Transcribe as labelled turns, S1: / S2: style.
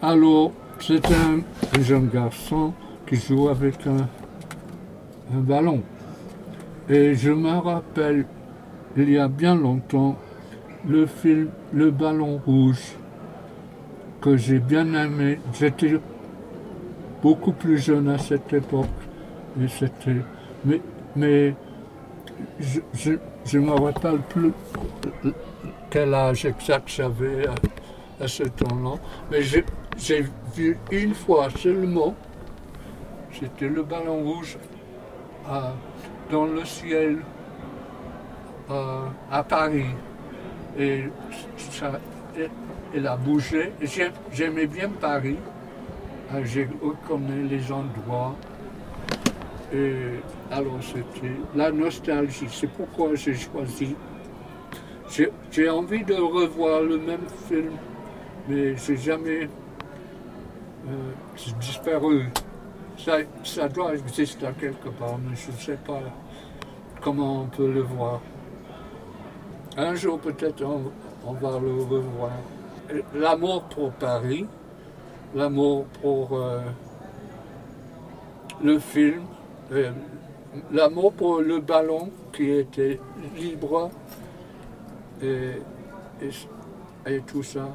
S1: Alors, c'est un jeune garçon qui joue avec un, un ballon. Et je me rappelle, il y a bien longtemps, le film Le ballon rouge, que j'ai bien aimé. J'étais beaucoup plus jeune à cette époque. Et c'était, mais, mais je ne me rappelle plus quel âge exact j'avais à, ce temps-là. Mais j'ai vu une fois seulement, c'était le ballon rouge dans le ciel à Paris. Et ça, elle a bougé. J'aimais bien Paris. Euh, j'ai reconnu les endroits. Et alors c'était la nostalgie. C'est pourquoi j'ai choisi. J'ai envie de revoir le même film, mais j'ai jamais euh, disparu. Ça, ça doit exister quelque part, mais je ne sais pas comment on peut le voir. Un jour peut-être on, va le revoir. L'amour pour Paris, l'amour pour euh, le film, euh, l'amour pour le ballon qui était libre et, et tout ça.